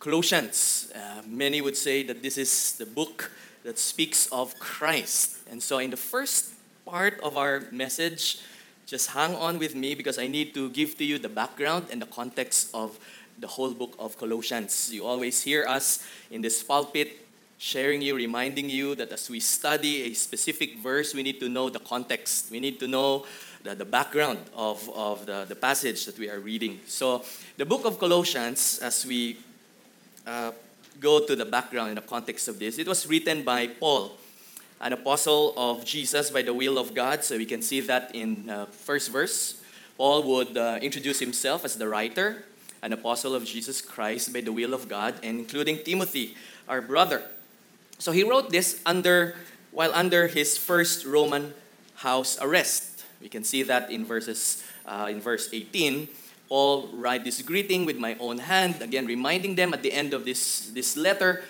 Colossians. Uh, many would say that this is the book that speaks of Christ. And so, in the first part of our message, just hang on with me because I need to give to you the background and the context of the whole book of Colossians. You always hear us in this pulpit sharing you, reminding you that as we study a specific verse, we need to know the context. We need to know the, the background of, of the, the passage that we are reading. So, the book of Colossians, as we uh, go to the background and the context of this, it was written by Paul, an apostle of Jesus by the will of God. So, we can see that in uh, first verse. Paul would uh, introduce himself as the writer, an apostle of Jesus Christ by the will of God, and including Timothy, our brother. So he wrote this under while under his first Roman house arrest. We can see that in verses uh, in verse 18. Paul write this greeting with my own hand, again reminding them at the end of this, this letter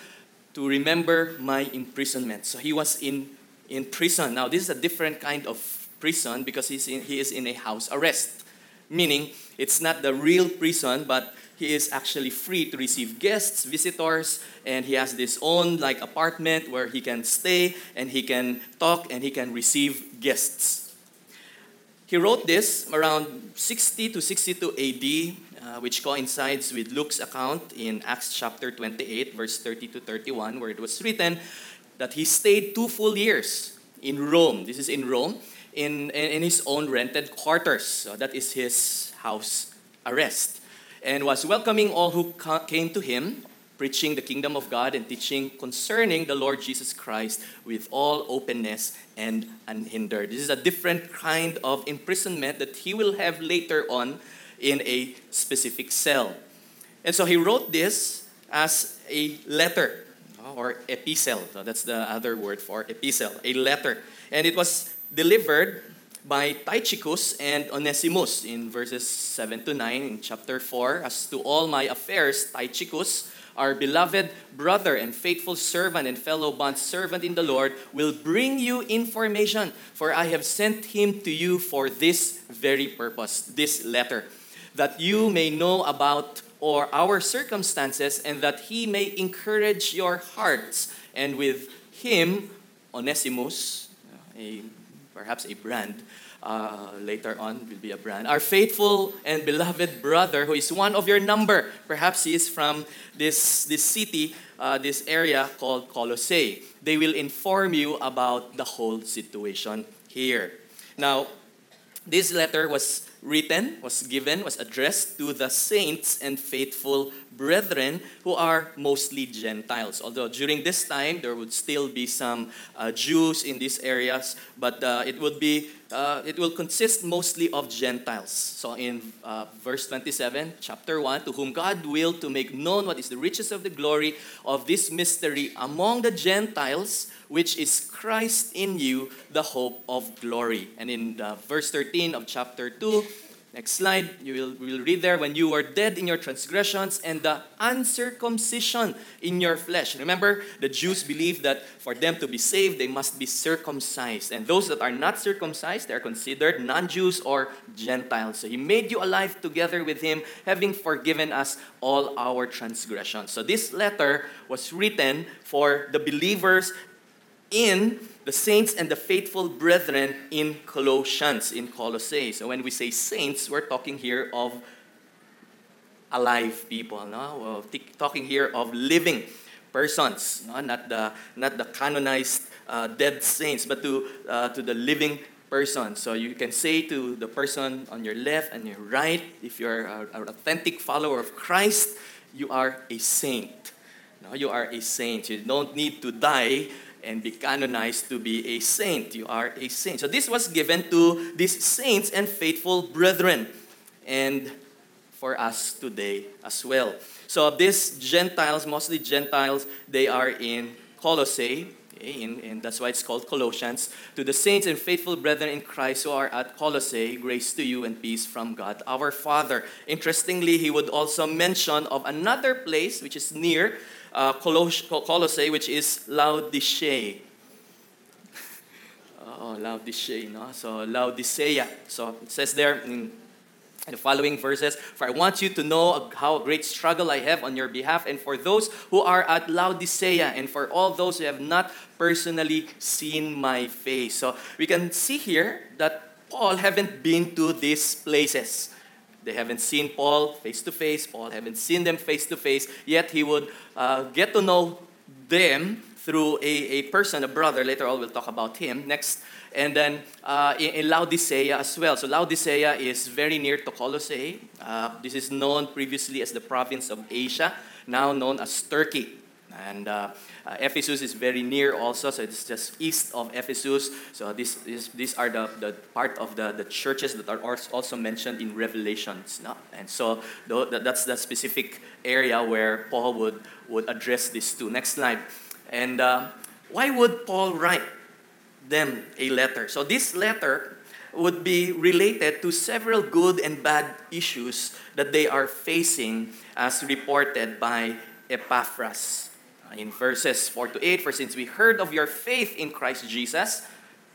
to remember my imprisonment. So he was in, in prison. Now this is a different kind of prison because he's in, he is in a house arrest, meaning it's not the real prison, but he is actually free to receive guests, visitors, and he has this own like apartment where he can stay and he can talk and he can receive guests. He wrote this around 60 to 62 AD, uh, which coincides with Luke's account in Acts chapter 28, verse 30 to 31, where it was written that he stayed two full years in Rome. This is in Rome, in, in his own rented quarters. So that is his house arrest and was welcoming all who came to him, preaching the kingdom of God and teaching concerning the Lord Jesus Christ with all openness and unhindered. This is a different kind of imprisonment that he will have later on in a specific cell. And so he wrote this as a letter uh, or epistle. So uh, that's the other word for epistle, a letter. And it was delivered by Tychicus and Onesimus in verses 7 to 9 in chapter 4. As to all my affairs, Tychicus, our beloved brother and faithful servant and fellow bond servant in the Lord, will bring you information, for I have sent him to you for this very purpose, this letter, that you may know about or our circumstances and that he may encourage your hearts. And with him, Onesimus, a perhaps a brand. Uh, later on will be a brand. Our faithful and beloved brother, who is one of your number, perhaps he is from this, this city, uh, this area called Colossae. They will inform you about the whole situation here. Now, this letter was written, was given, was addressed to the saints and faithful brethren who are mostly Gentiles. Although during this time there would still be some uh, Jews in these areas, but uh, it would be uh, it will consist mostly of Gentiles. So in uh, verse 27, chapter 1, to whom God willed to make known what is the riches of the glory of this mystery among the Gentiles, which is Christ in you, the hope of glory. And in verse 13 of chapter 2, Next slide, you will, will read there, when you were dead in your transgressions and the uncircumcision in your flesh. Remember, the Jews believed that for them to be saved, they must be circumcised. And those that are not circumcised, they are considered non Jews or Gentiles. So he made you alive together with him, having forgiven us all our transgressions. So this letter was written for the believers in the saints and the faithful brethren in Colossians, in Colossae. So when we say saints, we're talking here of alive people, no? We're talking here of living persons, no? not, the, not the canonized uh, dead saints, but to, uh, to the living person. So you can say to the person on your left and your right, if you're an authentic follower of Christ, you are a saint. No, you are a saint. You don't need to die and be canonized to be a saint. You are a saint. So this was given to these saints and faithful brethren, and for us today as well. So these Gentiles, mostly Gentiles, they are in Colossae, okay, in, and that's why it's called Colossians. To the saints and faithful brethren in Christ who are at Colossae, grace to you and peace from God our Father. Interestingly, he would also mention of another place which is near uh, Colossae, which is Laodicea. oh, Laodicea, no? So Laodicea. So it says there in the following verses. For I want you to know how great struggle I have on your behalf, and for those who are at Laodicea, and for all those who have not personally seen my face. So we can see here that Paul haven't been to these places. They haven't seen Paul face to face. Paul haven't seen them face to face. Yet he would uh, get to know them through a, a person, a brother. Later on, we'll talk about him next. And then uh, in, in, Laodicea as well. So Laodicea is very near to Colossae. Uh, this is known previously as the province of Asia, now known as Turkey. And uh, uh, Ephesus is very near also, so it's just east of Ephesus. So this, this, these are the, the part of the, the churches that are also mentioned in Revelations. No? And so that's the specific area where Paul would, would address this to. Next slide. And uh, why would Paul write them a letter? So this letter would be related to several good and bad issues that they are facing as reported by Epaphras in verses 4 to 8, for since we heard of your faith in Christ Jesus,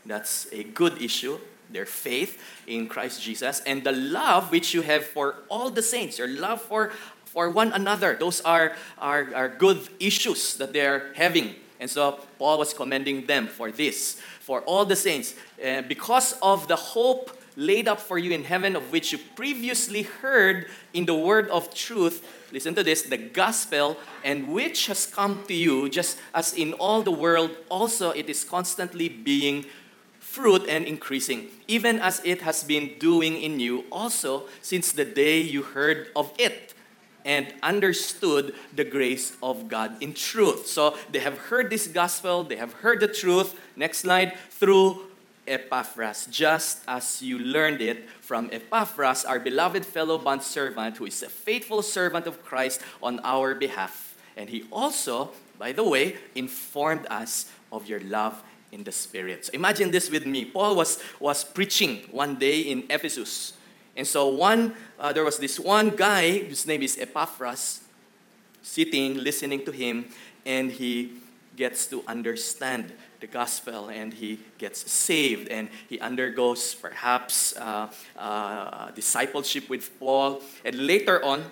that's a good issue, their faith in Christ Jesus, and the love which you have for all the saints, your love for, for one another. Those are, are, are good issues that they're having. And so Paul was commending them for this, for all the saints. And because of the hope laid up for you in heaven, of which you previously heard in the word of truth, listen to this, the gospel, and which has come to you, just as in all the world, also it is constantly being fruit and increasing, even as it has been doing in you also since the day you heard of it and understood the grace of God in truth. So they have heard this gospel, they have heard the truth. Next slide, through Epaphras, just as you learned it from Epaphras, our beloved fellow bondservant, who is a faithful servant of Christ on our behalf. And he also, by the way, informed us of your love in the Spirit. So imagine this with me. Paul was, was preaching one day in Ephesus. And so one, uh, there was this one guy, whose name is Epaphras, sitting, listening to him, and he gets to understand the gospel and he gets saved and he undergoes perhaps uh, uh, discipleship with Paul. And later on,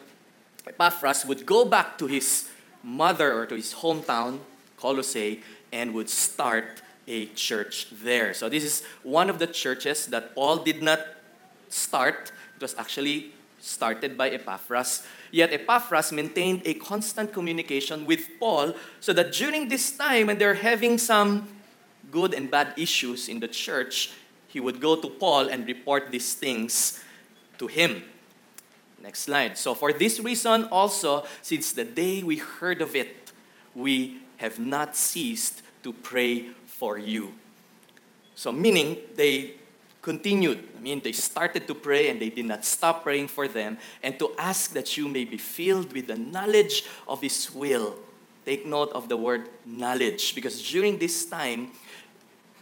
Epaphras would go back to his mother or to his hometown, Colossae, and would start a church there. So, this is one of the churches that Paul did not start. It was actually started by Epaphras. Yet Epaphras maintained a constant communication with Paul so that during this time when they're having some good and bad issues in the church, he would go to Paul and report these things to him. Next slide. So, for this reason, also, since the day we heard of it, we have not ceased to pray for you. So, meaning they continued. I mean, they started to pray and they did not stop praying for them and to ask that you may be filled with the knowledge of His will. Take note of the word knowledge because during this time,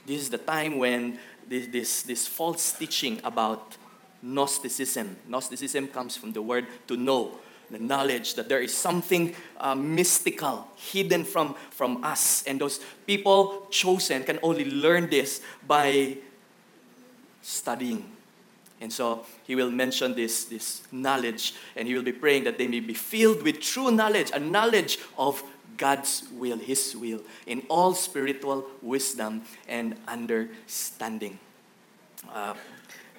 this is the time when this, this, this false teaching about Gnosticism, Gnosticism comes from the word to know, the knowledge that there is something uh, mystical hidden from, from us. And those people chosen can only learn this by studying. And so he will mention this, this knowledge, and he will be praying that they may be filled with true knowledge, a knowledge of God's will, His will, in all spiritual wisdom and understanding. Uh,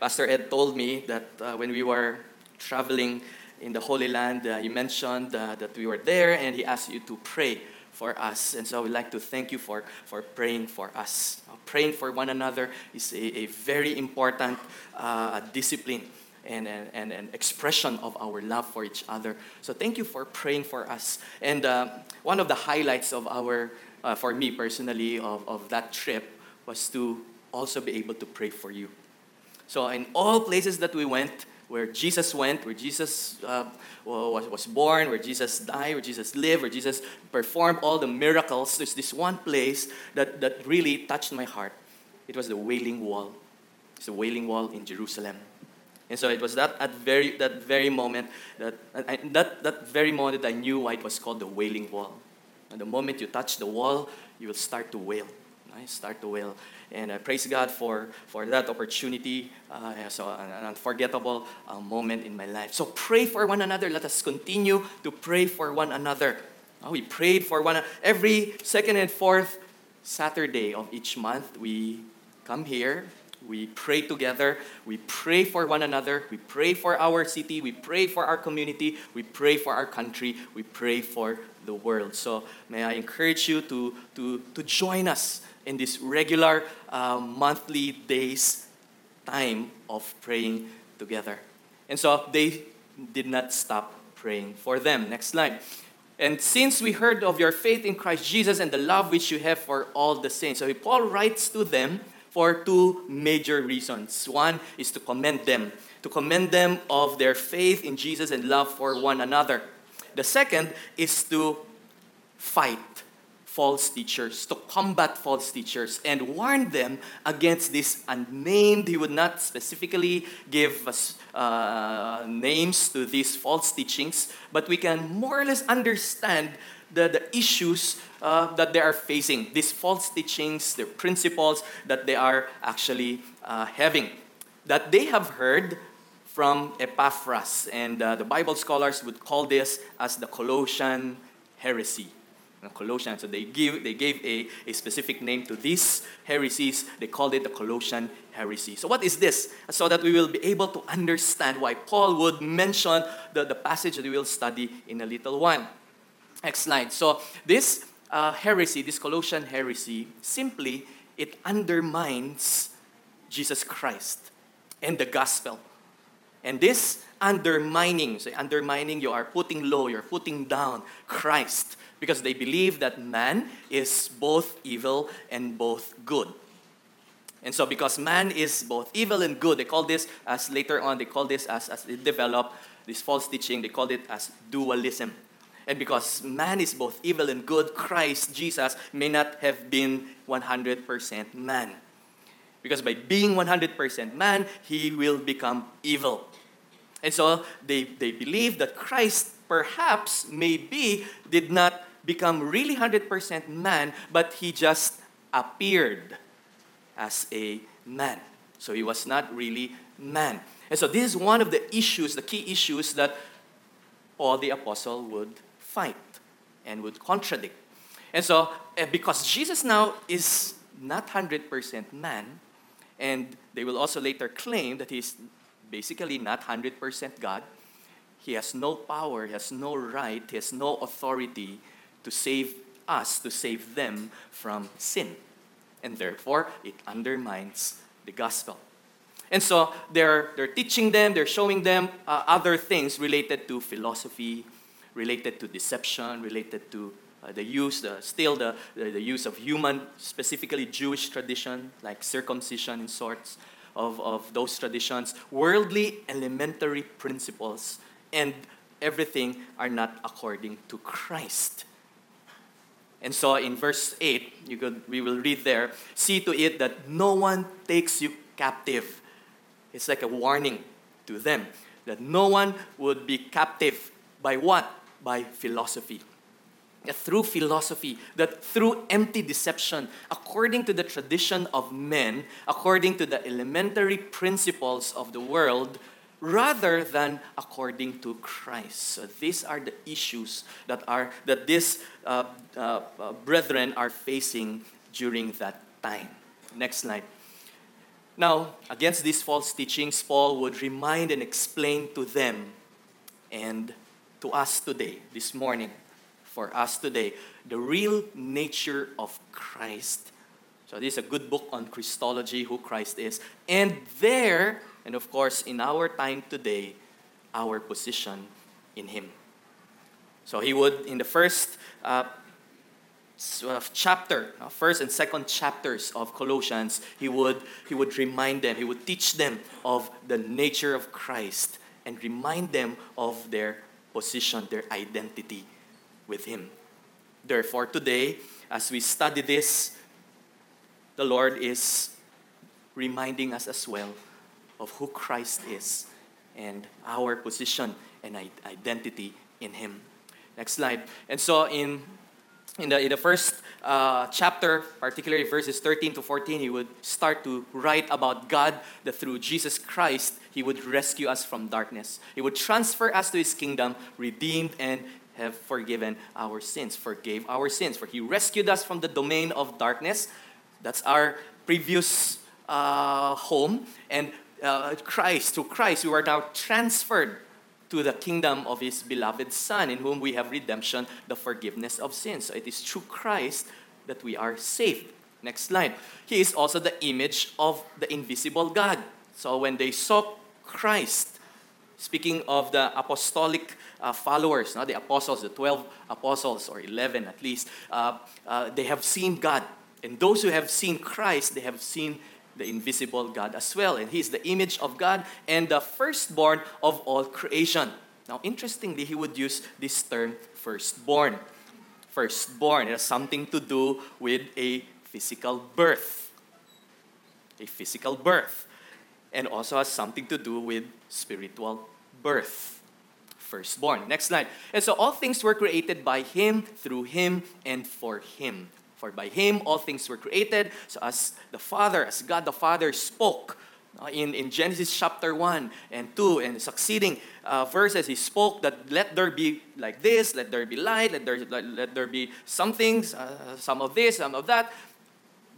Pastor Ed told me that uh, when we were traveling in the Holy Land, uh, he mentioned uh, that we were there and he asked you to pray for us. And so we'd like to thank you for, for praying for us. Praying for one another is a, a very important uh, discipline and an and, expression of our love for each other. So thank you for praying for us. And uh, one of the highlights of our, uh, for me personally, of, of that trip was to also be able to pray for you. So in all places that we went, where Jesus went, where Jesus uh, was, born, where Jesus died, where Jesus lived, where Jesus performed all the miracles, there's this one place that, that really touched my heart. It was the Wailing Wall. It's the Wailing Wall in Jerusalem. And so it was that at very that very moment that I, that that very moment that I knew why it was called the wailing wall. And the moment you touch the wall, you will start to wail. I start to will. And I praise God for, for that opportunity. Uh, so an, an unforgettable uh, moment in my life. So pray for one another. Let us continue to pray for one another. Uh, we prayed for one every second and fourth Saturday of each month. We come here. We pray together. We pray for one another. We pray for our city. We pray for our community. We pray for our country. We pray for the world. So may I encourage you to, to, to join us in this regular uh, monthly days time of praying together. And so they did not stop praying for them. Next slide. And since we heard of your faith in Christ Jesus and the love which you have for all the saints, so Paul writes to them for two major reasons. One is to commend them, to commend them of their faith in Jesus and love for one another. The second is to fight false teachers, to combat false teachers, and warn them against this unnamed. He would not specifically give us uh, names to these false teachings, but we can more or less understand the, the issues uh, that they are facing, these false teachings, the principles that they are actually uh, having, that they have heard from Epaphras. And uh, the Bible scholars would call this as the Colossian heresy. Colossians. So they give they gave a, a specific name to these heresies. They called it the Colossian heresy. So what is this? So that we will be able to understand why Paul would mention the, the passage that we will study in a little while. Next slide. So this uh, heresy, this Colossian heresy, simply it undermines Jesus Christ and the gospel. And this undermining, so undermining, you are putting low, you're putting down Christ because they believe that man is both evil and both good. And so, because man is both evil and good, they call this, as later on, they call this, as, as they develop this false teaching, they called it as dualism. And because man is both evil and good, Christ, Jesus, may not have been 100% man. Because by being 100% man, he will become evil. And so they, they believe that Christ perhaps, maybe, did not become really 100% man, but he just appeared as a man. So he was not really man. And so this is one of the issues, the key issues that all the Apostle would fight and would contradict. And so, because Jesus now is not 100% man, and they will also later claim that he's basically not 100% God, he has no power, he has no right, he has no authority to save us, to save them from sin. And therefore, it undermines the gospel. And so they're, they're teaching them, they're showing them uh, other things related to philosophy, related to deception, related to uh, the use, the, still the, the, the, use of human, specifically Jewish tradition, like circumcision in sorts of, of those traditions, worldly elementary principles, and everything are not according to Christ. And so in verse 8, you could, we will read there, see to it that no one takes you captive. It's like a warning to them that no one would be captive by what? By philosophy. That through philosophy, that through empty deception, according to the tradition of men, according to the elementary principles of the world, rather than according to Christ. So these are the issues that are that these uh, uh, uh, brethren are facing during that time. Next slide. Now, against these false teachings, Paul would remind and explain to them and to us today, this morning, for us today, the real nature of Christ. So, this is a good book on Christology, who Christ is. And there, and of course, in our time today, our position in Him. So he would, in the first uh, chapter, uh, first and second chapters of Colossians, he would, he would remind them, he would teach them of the nature of Christ and remind them of their position, their identity with Him. Therefore, today, as we study this, the Lord is reminding us as well of who Christ is and our position and identity in Him. Next slide. And so in in the, in the first uh, chapter, particularly verses 13 to 14, he would start to write about God that through Jesus Christ, he would rescue us from darkness. He would transfer us to his kingdom, redeemed and have forgiven our sins, forgave our sins. For he rescued us from the domain of darkness. That's our previous uh, home. And uh, Christ, through Christ, we are now transferred to the kingdom of his beloved Son, in whom we have redemption, the forgiveness of sins. So it is through Christ that we are saved. Next slide. He is also the image of the invisible God. So when they saw Christ, speaking of the apostolic uh, followers, not the apostles, the 12 apostles, or 11 at least, uh, uh, they have seen God. And those who have seen Christ, they have seen the invisible God as well. And He is the image of God and the firstborn of all creation. Now, interestingly, he would use this term firstborn. Firstborn, it has something to do with a physical birth. A physical birth. And also has something to do with spiritual birth. Firstborn. Next slide. And so all things were created by him, through him, and for him. For by him all things were created. So as the Father, as God the Father spoke uh, in, in Genesis chapter 1 and 2 and succeeding uh, verses, he spoke that let there be like this, let there be light, let there, let, let there be some things, uh, some of this, some of that.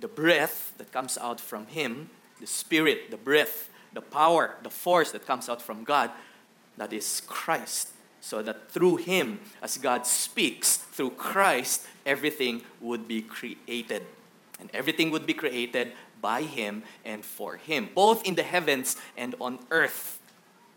The breath that comes out from him, the spirit, the breath, the power, the force that comes out from God, that is Christ so that through him, as God speaks, through Christ, everything would be created. And everything would be created by him and for him, both in the heavens and on earth.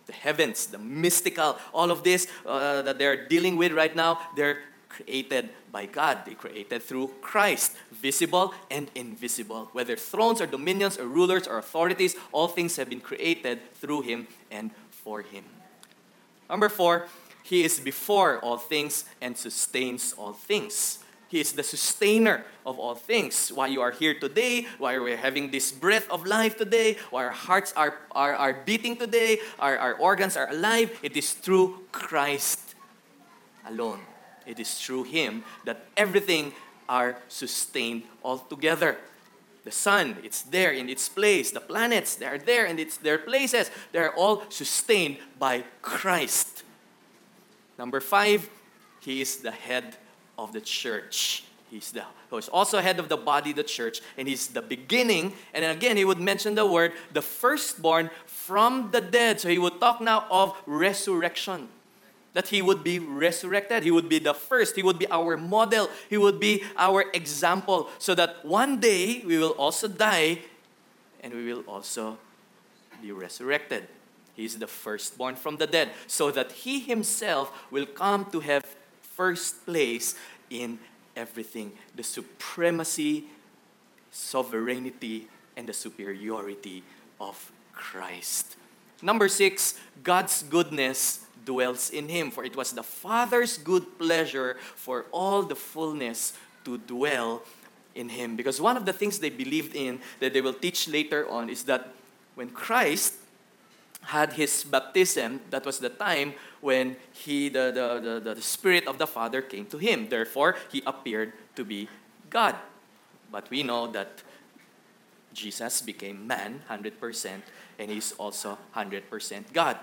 The heavens, the mystical, all of this uh, that they're dealing with right now, they're created by God. They created through Christ, visible and invisible. Whether thrones or dominions or rulers or authorities, all things have been created through Him and for Him. Number four, he is before all things and sustains all things. He is the sustainer of all things. Why you are here today, why we're having this breath of life today, why our hearts are, are, are beating today, our, our organs are alive, it is through Christ alone. It is through Him that everything are sustained altogether. The sun, it's there in its place. The planets, they are there in its, their places. They are all sustained by Christ. Number five, he is the head of the church. He's the who's also head of the body, the church, and he's the beginning. And again, he would mention the word the firstborn from the dead. So he would talk now of resurrection. That he would be resurrected. He would be the first. He would be our model. He would be our example. So that one day we will also die and we will also be resurrected. He is the firstborn from the dead, so that he himself will come to have first place in everything the supremacy, sovereignty, and the superiority of Christ. Number six, God's goodness dwells in him, for it was the Father's good pleasure for all the fullness to dwell in him. Because one of the things they believed in that they will teach later on is that when Christ had his baptism, that was the time when he, the, the, the, the Spirit of the Father came to him. Therefore, he appeared to be God. But we know that Jesus became man 100%, and he's also 100% God.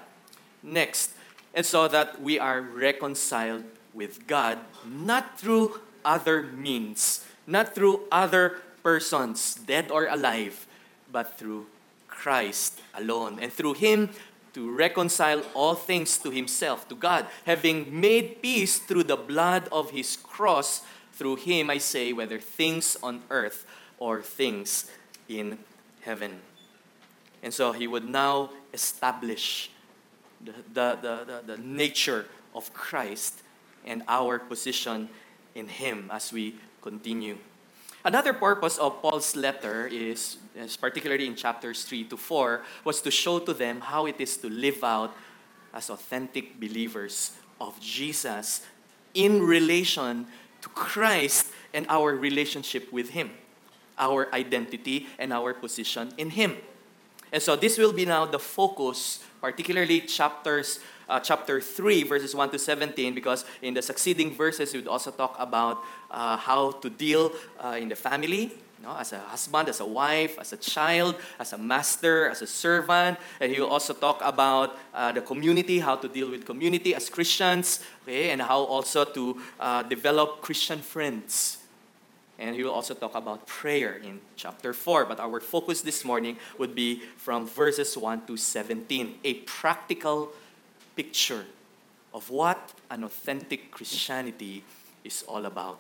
Next, and so that we are reconciled with God, not through other means, not through other persons, dead or alive, but through Christ alone, and through him to reconcile all things to himself, to God, having made peace through the blood of his cross. Through him, I say, whether things on earth or things in heaven. And so he would now establish the, the, the, the, nature of Christ and our position in him as we continue. Another purpose of Paul's letter is, is, particularly in chapters 3 to 4, was to show to them how it is to live out as authentic believers of Jesus in relation to Christ and our relationship with Him, our identity and our position in Him. And so this will be now the focus, particularly chapters uh, chapter 3, verses 1 to 17, because in the succeeding verses, we would also talk about uh, how to deal uh, in the family, you know, as a husband, as a wife, as a child, as a master, as a servant. And he will also talk about uh, the community, how to deal with community as Christians, okay, and how also to uh, develop Christian friends. And he will also talk about prayer in chapter 4. But our focus this morning would be from verses 1 to 17, a practical picture of what an authentic Christianity is all about.